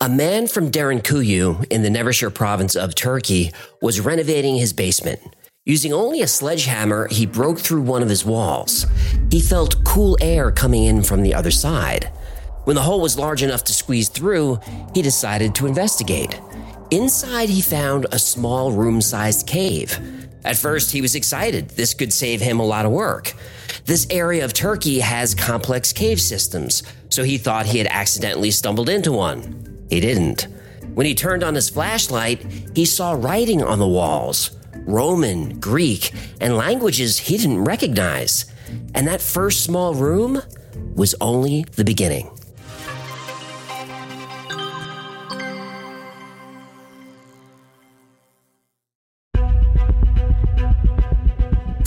A man from Derinkuyu in the Nevşehir province of Turkey was renovating his basement. Using only a sledgehammer, he broke through one of his walls. He felt cool air coming in from the other side. When the hole was large enough to squeeze through, he decided to investigate. Inside, he found a small room sized cave. At first, he was excited. This could save him a lot of work. This area of Turkey has complex cave systems, so he thought he had accidentally stumbled into one. He didn't. When he turned on his flashlight, he saw writing on the walls Roman, Greek, and languages he didn't recognize. And that first small room was only the beginning.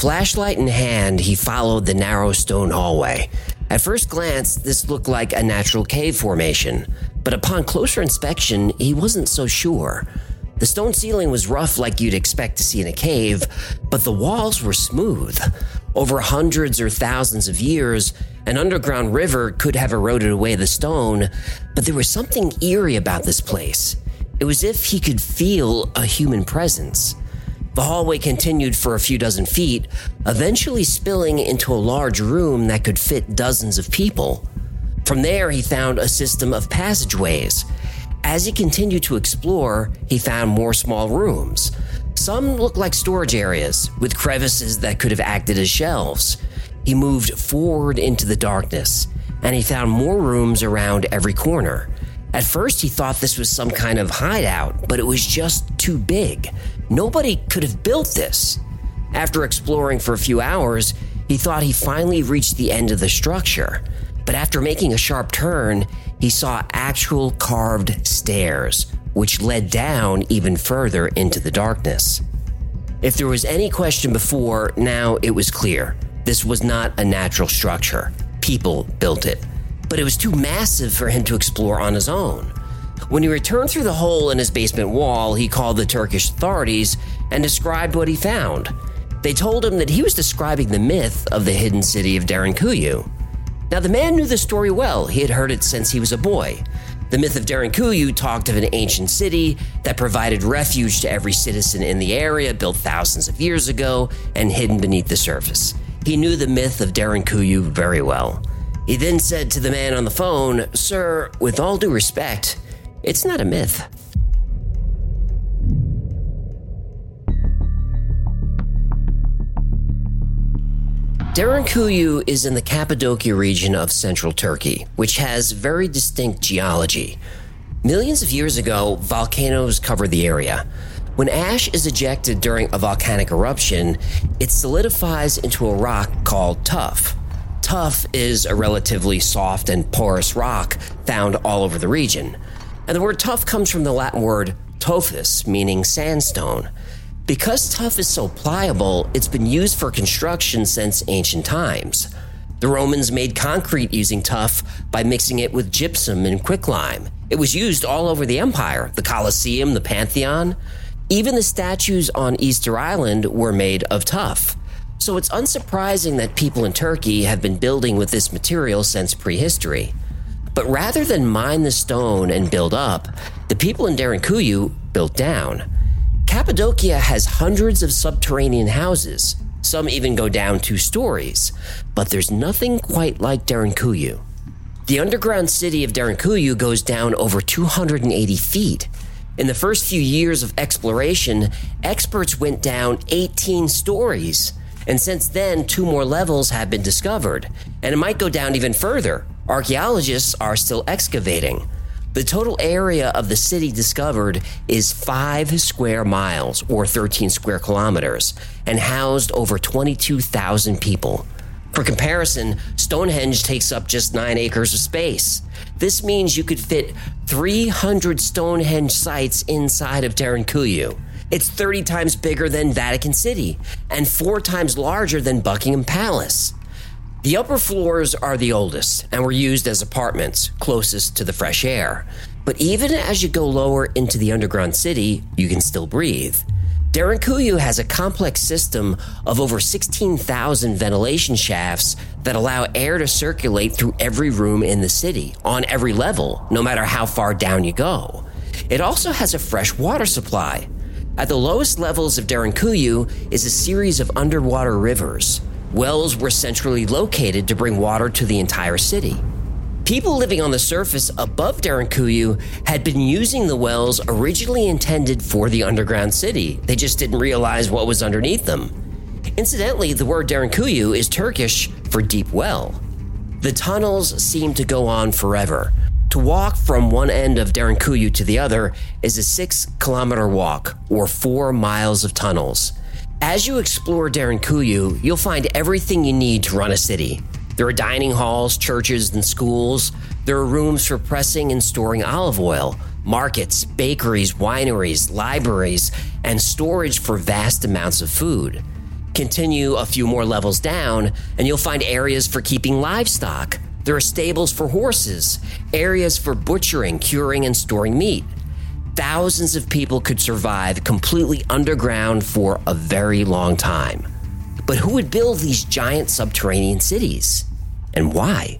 Flashlight in hand, he followed the narrow stone hallway. At first glance, this looked like a natural cave formation, but upon closer inspection, he wasn't so sure. The stone ceiling was rough like you'd expect to see in a cave, but the walls were smooth. Over hundreds or thousands of years, an underground river could have eroded away the stone, but there was something eerie about this place. It was as if he could feel a human presence. The hallway continued for a few dozen feet, eventually spilling into a large room that could fit dozens of people. From there, he found a system of passageways. As he continued to explore, he found more small rooms. Some looked like storage areas with crevices that could have acted as shelves. He moved forward into the darkness, and he found more rooms around every corner. At first, he thought this was some kind of hideout, but it was just too big. Nobody could have built this. After exploring for a few hours, he thought he finally reached the end of the structure. But after making a sharp turn, he saw actual carved stairs, which led down even further into the darkness. If there was any question before, now it was clear. This was not a natural structure. People built it but it was too massive for him to explore on his own. When he returned through the hole in his basement wall, he called the Turkish authorities and described what he found. They told him that he was describing the myth of the hidden city of Derinkuyu. Now, the man knew the story well, he had heard it since he was a boy. The myth of Derinkuyu talked of an ancient city that provided refuge to every citizen in the area, built thousands of years ago and hidden beneath the surface. He knew the myth of Derinkuyu very well. He then said to the man on the phone, Sir, with all due respect, it's not a myth. Derinkuyu is in the Cappadocia region of central Turkey, which has very distinct geology. Millions of years ago, volcanoes covered the area. When ash is ejected during a volcanic eruption, it solidifies into a rock called tuff tuff is a relatively soft and porous rock found all over the region. And the word tuff comes from the Latin word tophus, meaning sandstone. Because tuff is so pliable, it's been used for construction since ancient times. The Romans made concrete using tuff by mixing it with gypsum and quicklime. It was used all over the empire the Colosseum, the Pantheon. Even the statues on Easter Island were made of tuff. So it's unsurprising that people in Turkey have been building with this material since prehistory. But rather than mine the stone and build up, the people in Derinkuyu built down. Cappadocia has hundreds of subterranean houses. Some even go down two stories. But there's nothing quite like Derinkuyu. The underground city of Derinkuyu goes down over 280 feet. In the first few years of exploration, experts went down 18 stories. And since then, two more levels have been discovered, and it might go down even further. Archaeologists are still excavating. The total area of the city discovered is 5 square miles or 13 square kilometers and housed over 22,000 people. For comparison, Stonehenge takes up just 9 acres of space. This means you could fit 300 Stonehenge sites inside of Derinkuyu. It's 30 times bigger than Vatican City and four times larger than Buckingham Palace. The upper floors are the oldest and were used as apartments, closest to the fresh air. But even as you go lower into the underground city, you can still breathe. Derinkuyu has a complex system of over 16,000 ventilation shafts that allow air to circulate through every room in the city, on every level, no matter how far down you go. It also has a fresh water supply. At the lowest levels of Derinkuyu is a series of underwater rivers. Wells were centrally located to bring water to the entire city. People living on the surface above Derinkuyu had been using the wells originally intended for the underground city. They just didn't realize what was underneath them. Incidentally, the word Derinkuyu is Turkish for deep well. The tunnels seem to go on forever. To walk from one end of Derinkuyu to the other is a six kilometer walk, or four miles of tunnels. As you explore Derinkuyu, you'll find everything you need to run a city there are dining halls, churches, and schools. There are rooms for pressing and storing olive oil, markets, bakeries, wineries, libraries, and storage for vast amounts of food. Continue a few more levels down, and you'll find areas for keeping livestock. There are stables for horses, areas for butchering, curing, and storing meat. Thousands of people could survive completely underground for a very long time. But who would build these giant subterranean cities? And why?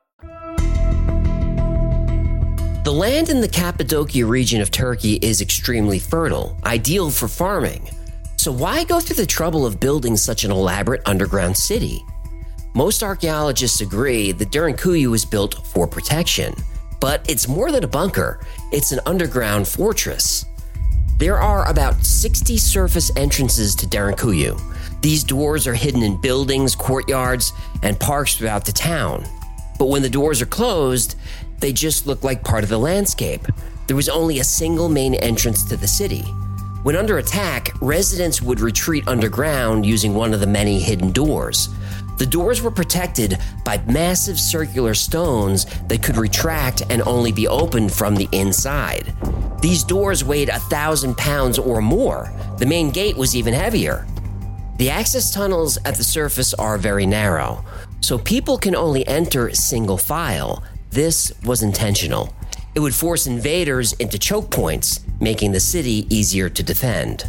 The land in the Cappadocia region of Turkey is extremely fertile, ideal for farming. So why go through the trouble of building such an elaborate underground city? Most archaeologists agree that Derinkuyu was built for protection, but it's more than a bunker, it's an underground fortress. There are about 60 surface entrances to Derinkuyu. These doors are hidden in buildings, courtyards, and parks throughout the town. But when the doors are closed, they just looked like part of the landscape. There was only a single main entrance to the city. When under attack, residents would retreat underground using one of the many hidden doors. The doors were protected by massive circular stones that could retract and only be opened from the inside. These doors weighed a thousand pounds or more. The main gate was even heavier. The access tunnels at the surface are very narrow, so people can only enter single file. This was intentional. It would force invaders into choke points, making the city easier to defend.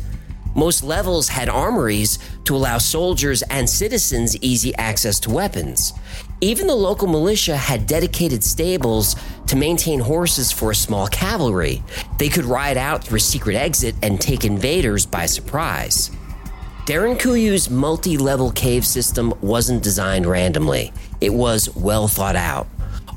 Most levels had armories to allow soldiers and citizens easy access to weapons. Even the local militia had dedicated stables to maintain horses for a small cavalry. They could ride out through a secret exit and take invaders by surprise. Derinkuyu's multi level cave system wasn't designed randomly, it was well thought out.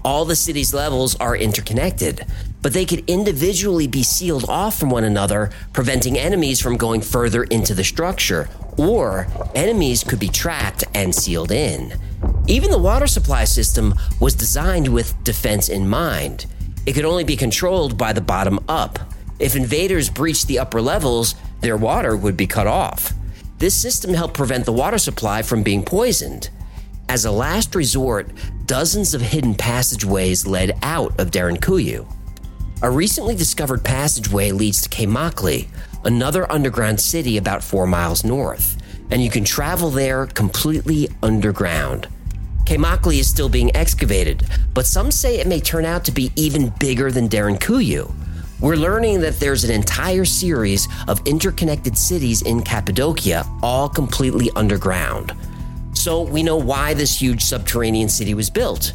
All the city's levels are interconnected, but they could individually be sealed off from one another, preventing enemies from going further into the structure, or enemies could be trapped and sealed in. Even the water supply system was designed with defense in mind. It could only be controlled by the bottom up. If invaders breached the upper levels, their water would be cut off. This system helped prevent the water supply from being poisoned. As a last resort, dozens of hidden passageways led out of Derinkuyu. A recently discovered passageway leads to Kaymakli, another underground city about four miles north. and you can travel there completely underground. Kaymakli is still being excavated, but some say it may turn out to be even bigger than Derinkuyu. We're learning that there's an entire series of interconnected cities in Cappadocia, all completely underground. So we know why this huge subterranean city was built.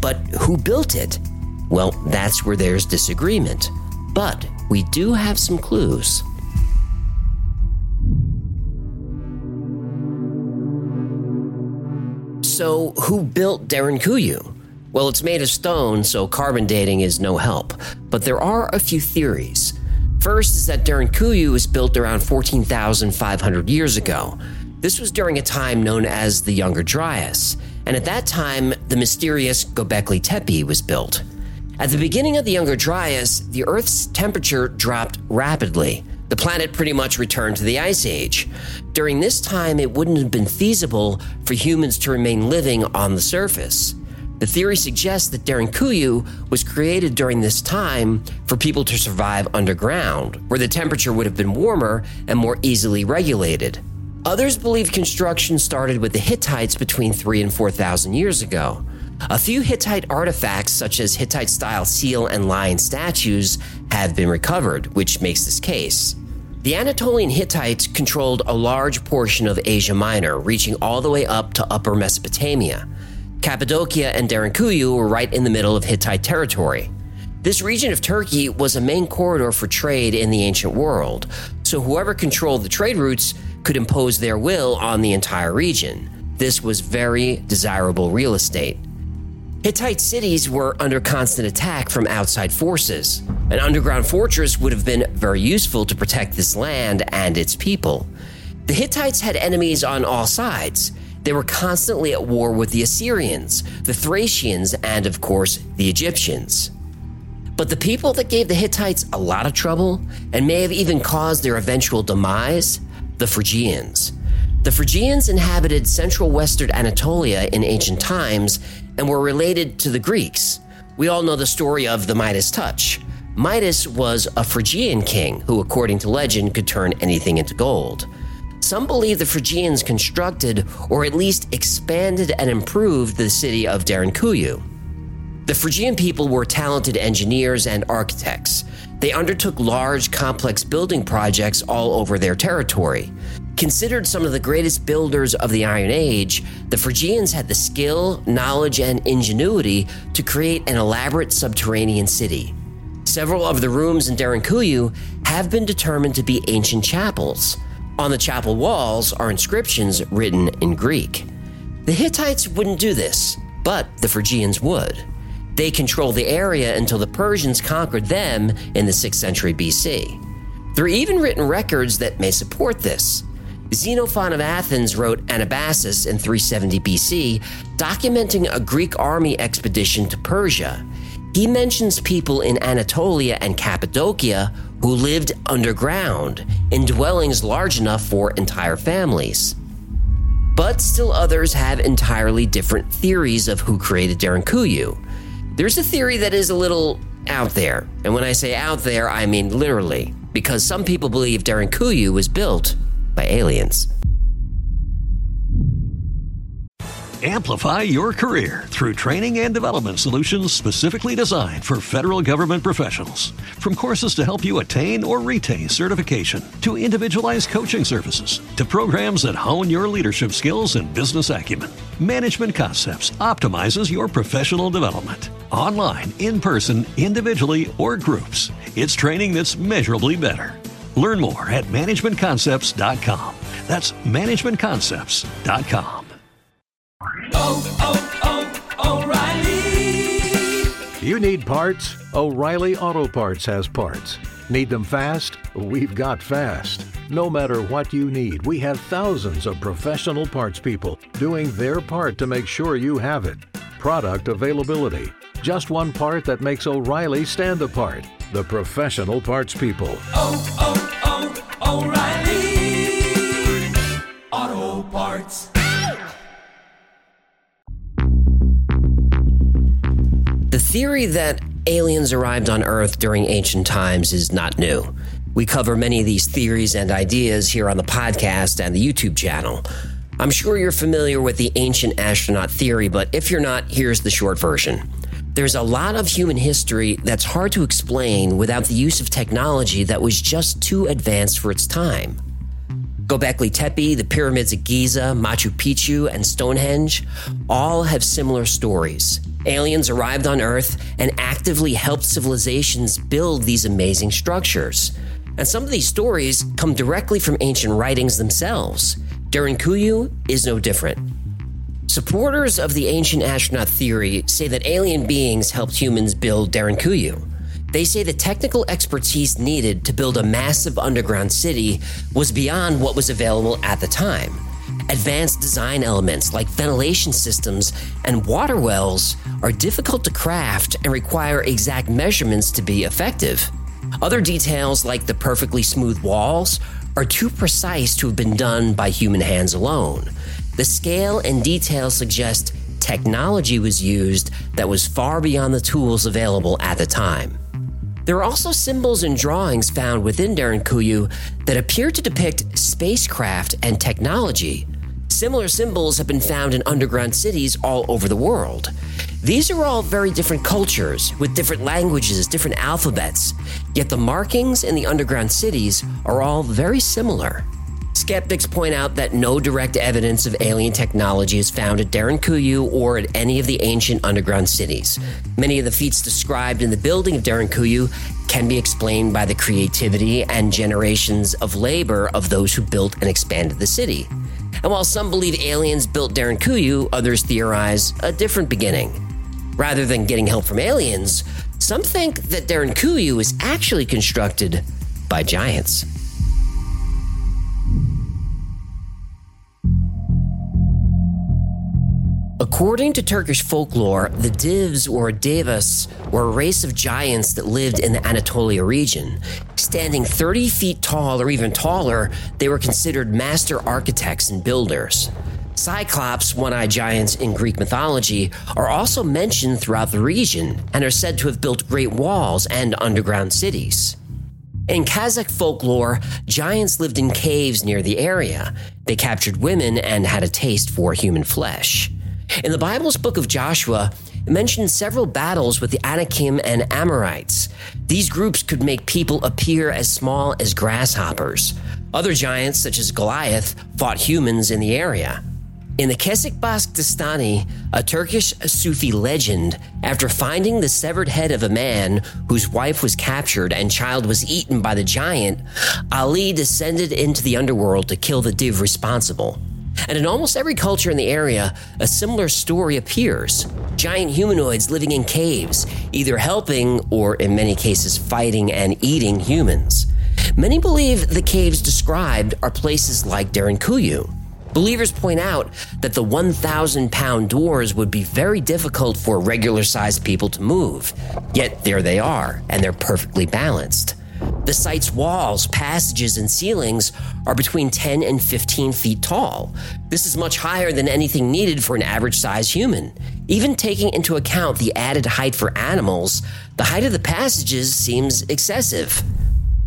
But who built it? Well, that's where there's disagreement. But we do have some clues. So, who built Derinkuyu? Well, it's made of stone, so carbon dating is no help. But there are a few theories. First is that Derinkuyu was built around 14,500 years ago. This was during a time known as the Younger Dryas, and at that time, the mysterious Göbekli Tepe was built. At the beginning of the Younger Dryas, the Earth's temperature dropped rapidly. The planet pretty much returned to the Ice Age. During this time, it wouldn't have been feasible for humans to remain living on the surface. The theory suggests that Derinkuyu was created during this time for people to survive underground, where the temperature would have been warmer and more easily regulated. Others believe construction started with the Hittites between 3 and 4,000 years ago. A few Hittite artifacts, such as Hittite style seal and lion statues, have been recovered, which makes this case. The Anatolian Hittites controlled a large portion of Asia Minor, reaching all the way up to Upper Mesopotamia. Cappadocia and Derinkuyu were right in the middle of Hittite territory. This region of Turkey was a main corridor for trade in the ancient world, so whoever controlled the trade routes could impose their will on the entire region. This was very desirable real estate. Hittite cities were under constant attack from outside forces. An underground fortress would have been very useful to protect this land and its people. The Hittites had enemies on all sides. They were constantly at war with the Assyrians, the Thracians, and of course, the Egyptians. But the people that gave the Hittites a lot of trouble and may have even caused their eventual demise, the Phrygians. The Phrygians inhabited central western Anatolia in ancient times and were related to the Greeks. We all know the story of the Midas touch. Midas was a Phrygian king who, according to legend, could turn anything into gold. Some believe the Phrygians constructed or at least expanded and improved the city of Derinkuyu. The Phrygian people were talented engineers and architects. They undertook large, complex building projects all over their territory. Considered some of the greatest builders of the Iron Age, the Phrygians had the skill, knowledge, and ingenuity to create an elaborate subterranean city. Several of the rooms in Derinkuyu have been determined to be ancient chapels. On the chapel walls are inscriptions written in Greek. The Hittites wouldn't do this, but the Phrygians would. They controlled the area until the Persians conquered them in the 6th century BC. There are even written records that may support this. Xenophon of Athens wrote Anabasis in 370 BC, documenting a Greek army expedition to Persia. He mentions people in Anatolia and Cappadocia who lived underground in dwellings large enough for entire families. But still others have entirely different theories of who created Derinkuyu. There's a theory that is a little out there, and when I say out there, I mean literally, because some people believe Derinkuyu was built by aliens. Amplify your career through training and development solutions specifically designed for federal government professionals. From courses to help you attain or retain certification, to individualized coaching services, to programs that hone your leadership skills and business acumen, Management Concepts optimizes your professional development. Online, in person, individually, or groups, it's training that's measurably better. Learn more at managementconcepts.com. That's managementconcepts.com. Oh, oh, oh, O'Reilly! You need parts? O'Reilly Auto Parts has parts. Need them fast? We've got fast. No matter what you need, we have thousands of professional parts people doing their part to make sure you have it. Product availability. Just one part that makes O'Reilly stand apart. The professional parts people. Oh, oh, oh, O'Reilly! Auto Parts. The theory that aliens arrived on Earth during ancient times is not new. We cover many of these theories and ideas here on the podcast and the YouTube channel. I'm sure you're familiar with the ancient astronaut theory, but if you're not, here's the short version. There's a lot of human history that's hard to explain without the use of technology that was just too advanced for its time. Gobekli Tepe, the pyramids of Giza, Machu Picchu, and Stonehenge all have similar stories. Aliens arrived on Earth and actively helped civilizations build these amazing structures. And some of these stories come directly from ancient writings themselves. Derinkuyu is no different. Supporters of the ancient astronaut theory say that alien beings helped humans build Derinkuyu. They say the technical expertise needed to build a massive underground city was beyond what was available at the time. Advanced design elements like ventilation systems and water wells are difficult to craft and require exact measurements to be effective. Other details, like the perfectly smooth walls, are too precise to have been done by human hands alone. The scale and detail suggest technology was used that was far beyond the tools available at the time. There are also symbols and drawings found within Derinkuyu that appear to depict spacecraft and technology. Similar symbols have been found in underground cities all over the world. These are all very different cultures with different languages, different alphabets, yet the markings in the underground cities are all very similar. Skeptics point out that no direct evidence of alien technology is found at Derinkuyu or at any of the ancient underground cities. Many of the feats described in the building of Derinkuyu can be explained by the creativity and generations of labor of those who built and expanded the city. And while some believe aliens built Derinkuyu, others theorize a different beginning. Rather than getting help from aliens, some think that Derinkuyu is actually constructed by giants. According to Turkish folklore, the Divs or Devas were a race of giants that lived in the Anatolia region. Standing 30 feet tall or even taller, they were considered master architects and builders. Cyclops, one eyed giants in Greek mythology, are also mentioned throughout the region and are said to have built great walls and underground cities. In Kazakh folklore, giants lived in caves near the area. They captured women and had a taste for human flesh. In the Bible's book of Joshua, it mentions several battles with the Anakim and Amorites. These groups could make people appear as small as grasshoppers. Other giants, such as Goliath, fought humans in the area. In the Kesik Dastani, a Turkish Sufi legend, after finding the severed head of a man whose wife was captured and child was eaten by the giant, Ali descended into the underworld to kill the div responsible. And in almost every culture in the area, a similar story appears giant humanoids living in caves, either helping or, in many cases, fighting and eating humans. Many believe the caves described are places like Derinkuyu. Believers point out that the 1,000 pound doors would be very difficult for regular sized people to move. Yet there they are, and they're perfectly balanced. The site's walls, passages, and ceilings are between 10 and 15 feet tall. This is much higher than anything needed for an average sized human. Even taking into account the added height for animals, the height of the passages seems excessive.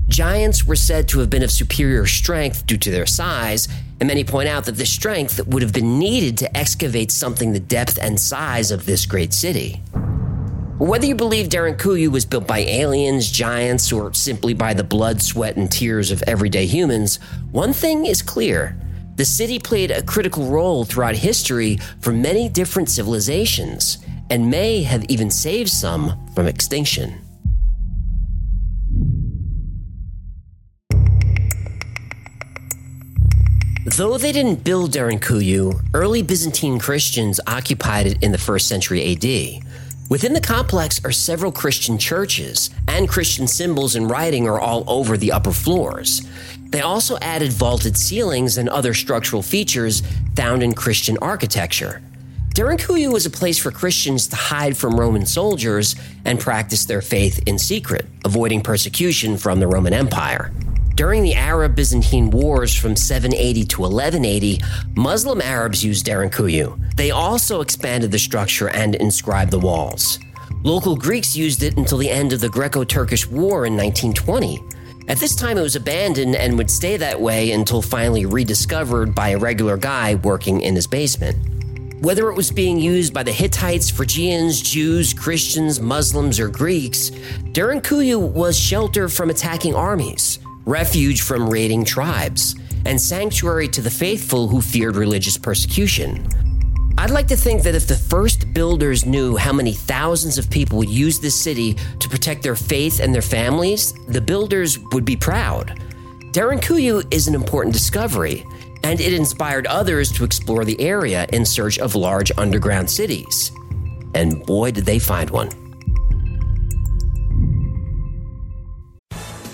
Giants were said to have been of superior strength due to their size, and many point out that this strength would have been needed to excavate something the depth and size of this great city. Whether you believe Derinkuyu was built by aliens, giants, or simply by the blood, sweat, and tears of everyday humans, one thing is clear. The city played a critical role throughout history for many different civilizations, and may have even saved some from extinction. Though they didn't build Derinkuyu, early Byzantine Christians occupied it in the first century AD. Within the complex are several Christian churches, and Christian symbols and writing are all over the upper floors. They also added vaulted ceilings and other structural features found in Christian architecture. Derinkuyu was a place for Christians to hide from Roman soldiers and practice their faith in secret, avoiding persecution from the Roman Empire. During the Arab Byzantine Wars from 780 to 1180, Muslim Arabs used Derinkuyu. They also expanded the structure and inscribed the walls. Local Greeks used it until the end of the Greco Turkish War in 1920. At this time, it was abandoned and would stay that way until finally rediscovered by a regular guy working in his basement. Whether it was being used by the Hittites, Phrygians, Jews, Christians, Muslims, or Greeks, Derinkuyu was shelter from attacking armies, refuge from raiding tribes, and sanctuary to the faithful who feared religious persecution. I'd like to think that if the first builders knew how many thousands of people would use this city to protect their faith and their families, the builders would be proud. Derinkuyu is an important discovery, and it inspired others to explore the area in search of large underground cities. And boy, did they find one.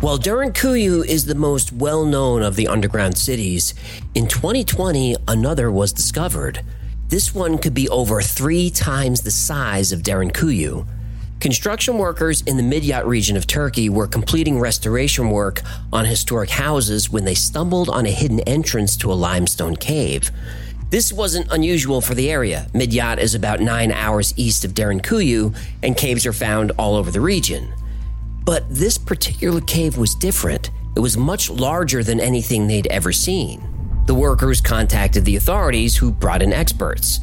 While Derinkuyu is the most well known of the underground cities, in 2020 another was discovered. This one could be over three times the size of Derinkuyu. Construction workers in the Midyat region of Turkey were completing restoration work on historic houses when they stumbled on a hidden entrance to a limestone cave. This wasn't unusual for the area. Midyat is about nine hours east of Derinkuyu, and caves are found all over the region. But this particular cave was different. It was much larger than anything they'd ever seen. The workers contacted the authorities, who brought in experts.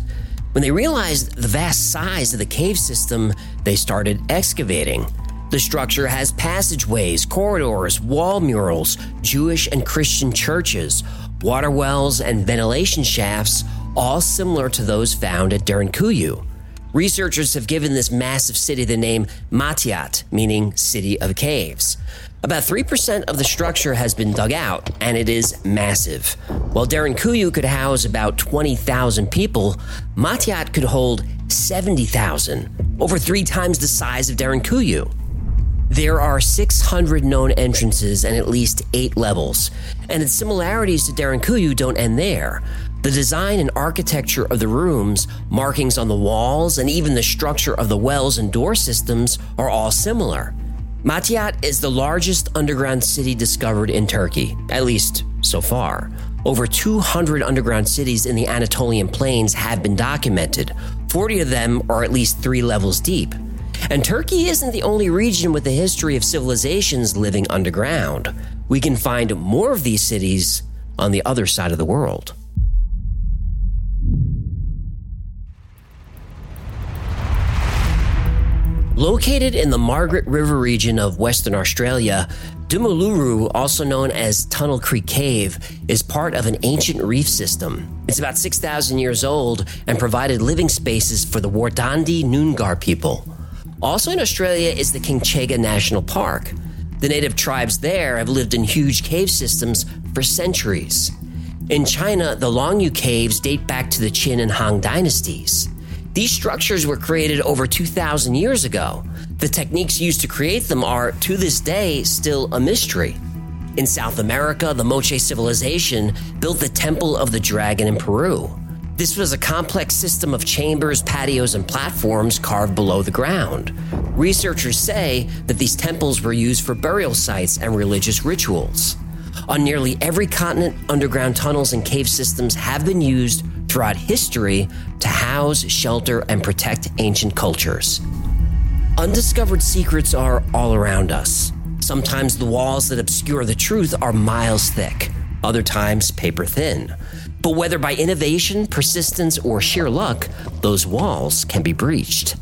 When they realized the vast size of the cave system, they started excavating. The structure has passageways, corridors, wall murals, Jewish and Christian churches, water wells, and ventilation shafts, all similar to those found at Derinkuyu. Researchers have given this massive city the name Matiate, meaning City of Caves. About 3% of the structure has been dug out, and it is massive. While Derinkuyu could house about 20,000 people, Matiate could hold 70,000, over three times the size of Derinkuyu. There are 600 known entrances and at least eight levels, and its similarities to Derinkuyu don't end there. The design and architecture of the rooms, markings on the walls, and even the structure of the wells and door systems are all similar. Matiate is the largest underground city discovered in Turkey, at least so far. Over 200 underground cities in the Anatolian plains have been documented. 40 of them are at least three levels deep. And Turkey isn't the only region with a history of civilizations living underground. We can find more of these cities on the other side of the world. Located in the Margaret River region of Western Australia, Dumuluru, also known as Tunnel Creek Cave, is part of an ancient reef system. It's about 6,000 years old and provided living spaces for the Wardandi Noongar people. Also in Australia is the Kinchega National Park. The native tribes there have lived in huge cave systems for centuries. In China, the Longyou caves date back to the Qin and Han dynasties. These structures were created over 2,000 years ago. The techniques used to create them are, to this day, still a mystery. In South America, the Moche civilization built the Temple of the Dragon in Peru. This was a complex system of chambers, patios, and platforms carved below the ground. Researchers say that these temples were used for burial sites and religious rituals. On nearly every continent, underground tunnels and cave systems have been used throughout history to house, shelter, and protect ancient cultures. Undiscovered secrets are all around us. Sometimes the walls that obscure the truth are miles thick, other times paper thin. But whether by innovation, persistence, or sheer luck, those walls can be breached.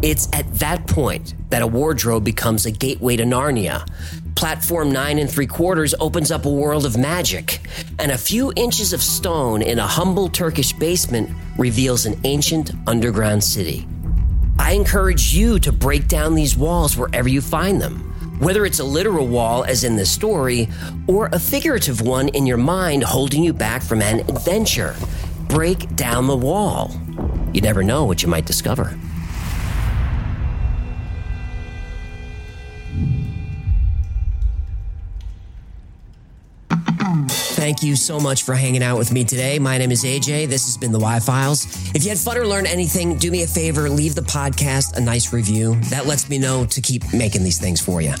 It's at that point that a wardrobe becomes a gateway to Narnia. Platform 9 and 3 quarters opens up a world of magic, and a few inches of stone in a humble Turkish basement reveals an ancient underground city. I encourage you to break down these walls wherever you find them, whether it's a literal wall, as in this story, or a figurative one in your mind holding you back from an adventure. Break down the wall. You never know what you might discover. Thank you so much for hanging out with me today. My name is AJ. This has been the Why Files. If you had fun or learned anything, do me a favor, leave the podcast a nice review. That lets me know to keep making these things for you.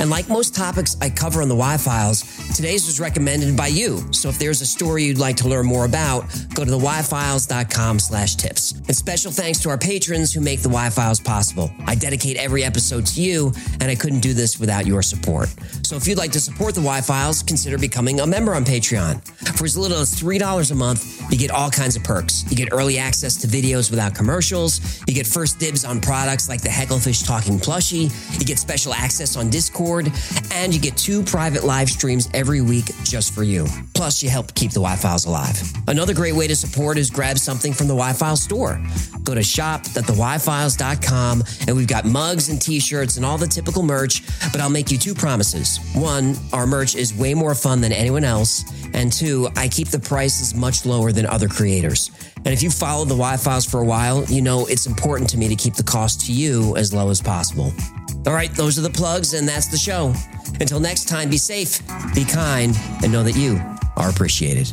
And like most topics I cover on the Why Files, today's was recommended by you. So if there's a story you'd like to learn more about, go to thewhyfiles.com slash tips. And special thanks to our patrons who make the Why Files possible. I dedicate every episode to you, and I couldn't do this without your support. So if you'd like to support the Why Files, consider becoming a member on Patreon. For as little as $3 a month, you get all kinds of perks. You get early access to videos without commercials. You get first dibs on products like the Hecklefish Talking Plushie. You get special access on Discord. And you get two private live streams every week just for you. Plus, you help keep the Why Files alive. Another great way to support is grab something from the Why Files store. Go to shop.thewhyfiles.com and we've got mugs and t shirts and all the typical merch. But I'll make you two promises. One, our merch is way more fun than anyone else. And two, I keep the prices much lower than other creators. And if you followed the Why Files for a while, you know it's important to me to keep the cost to you as low as possible. All right, those are the plugs, and that's the show. Until next time, be safe, be kind, and know that you are appreciated.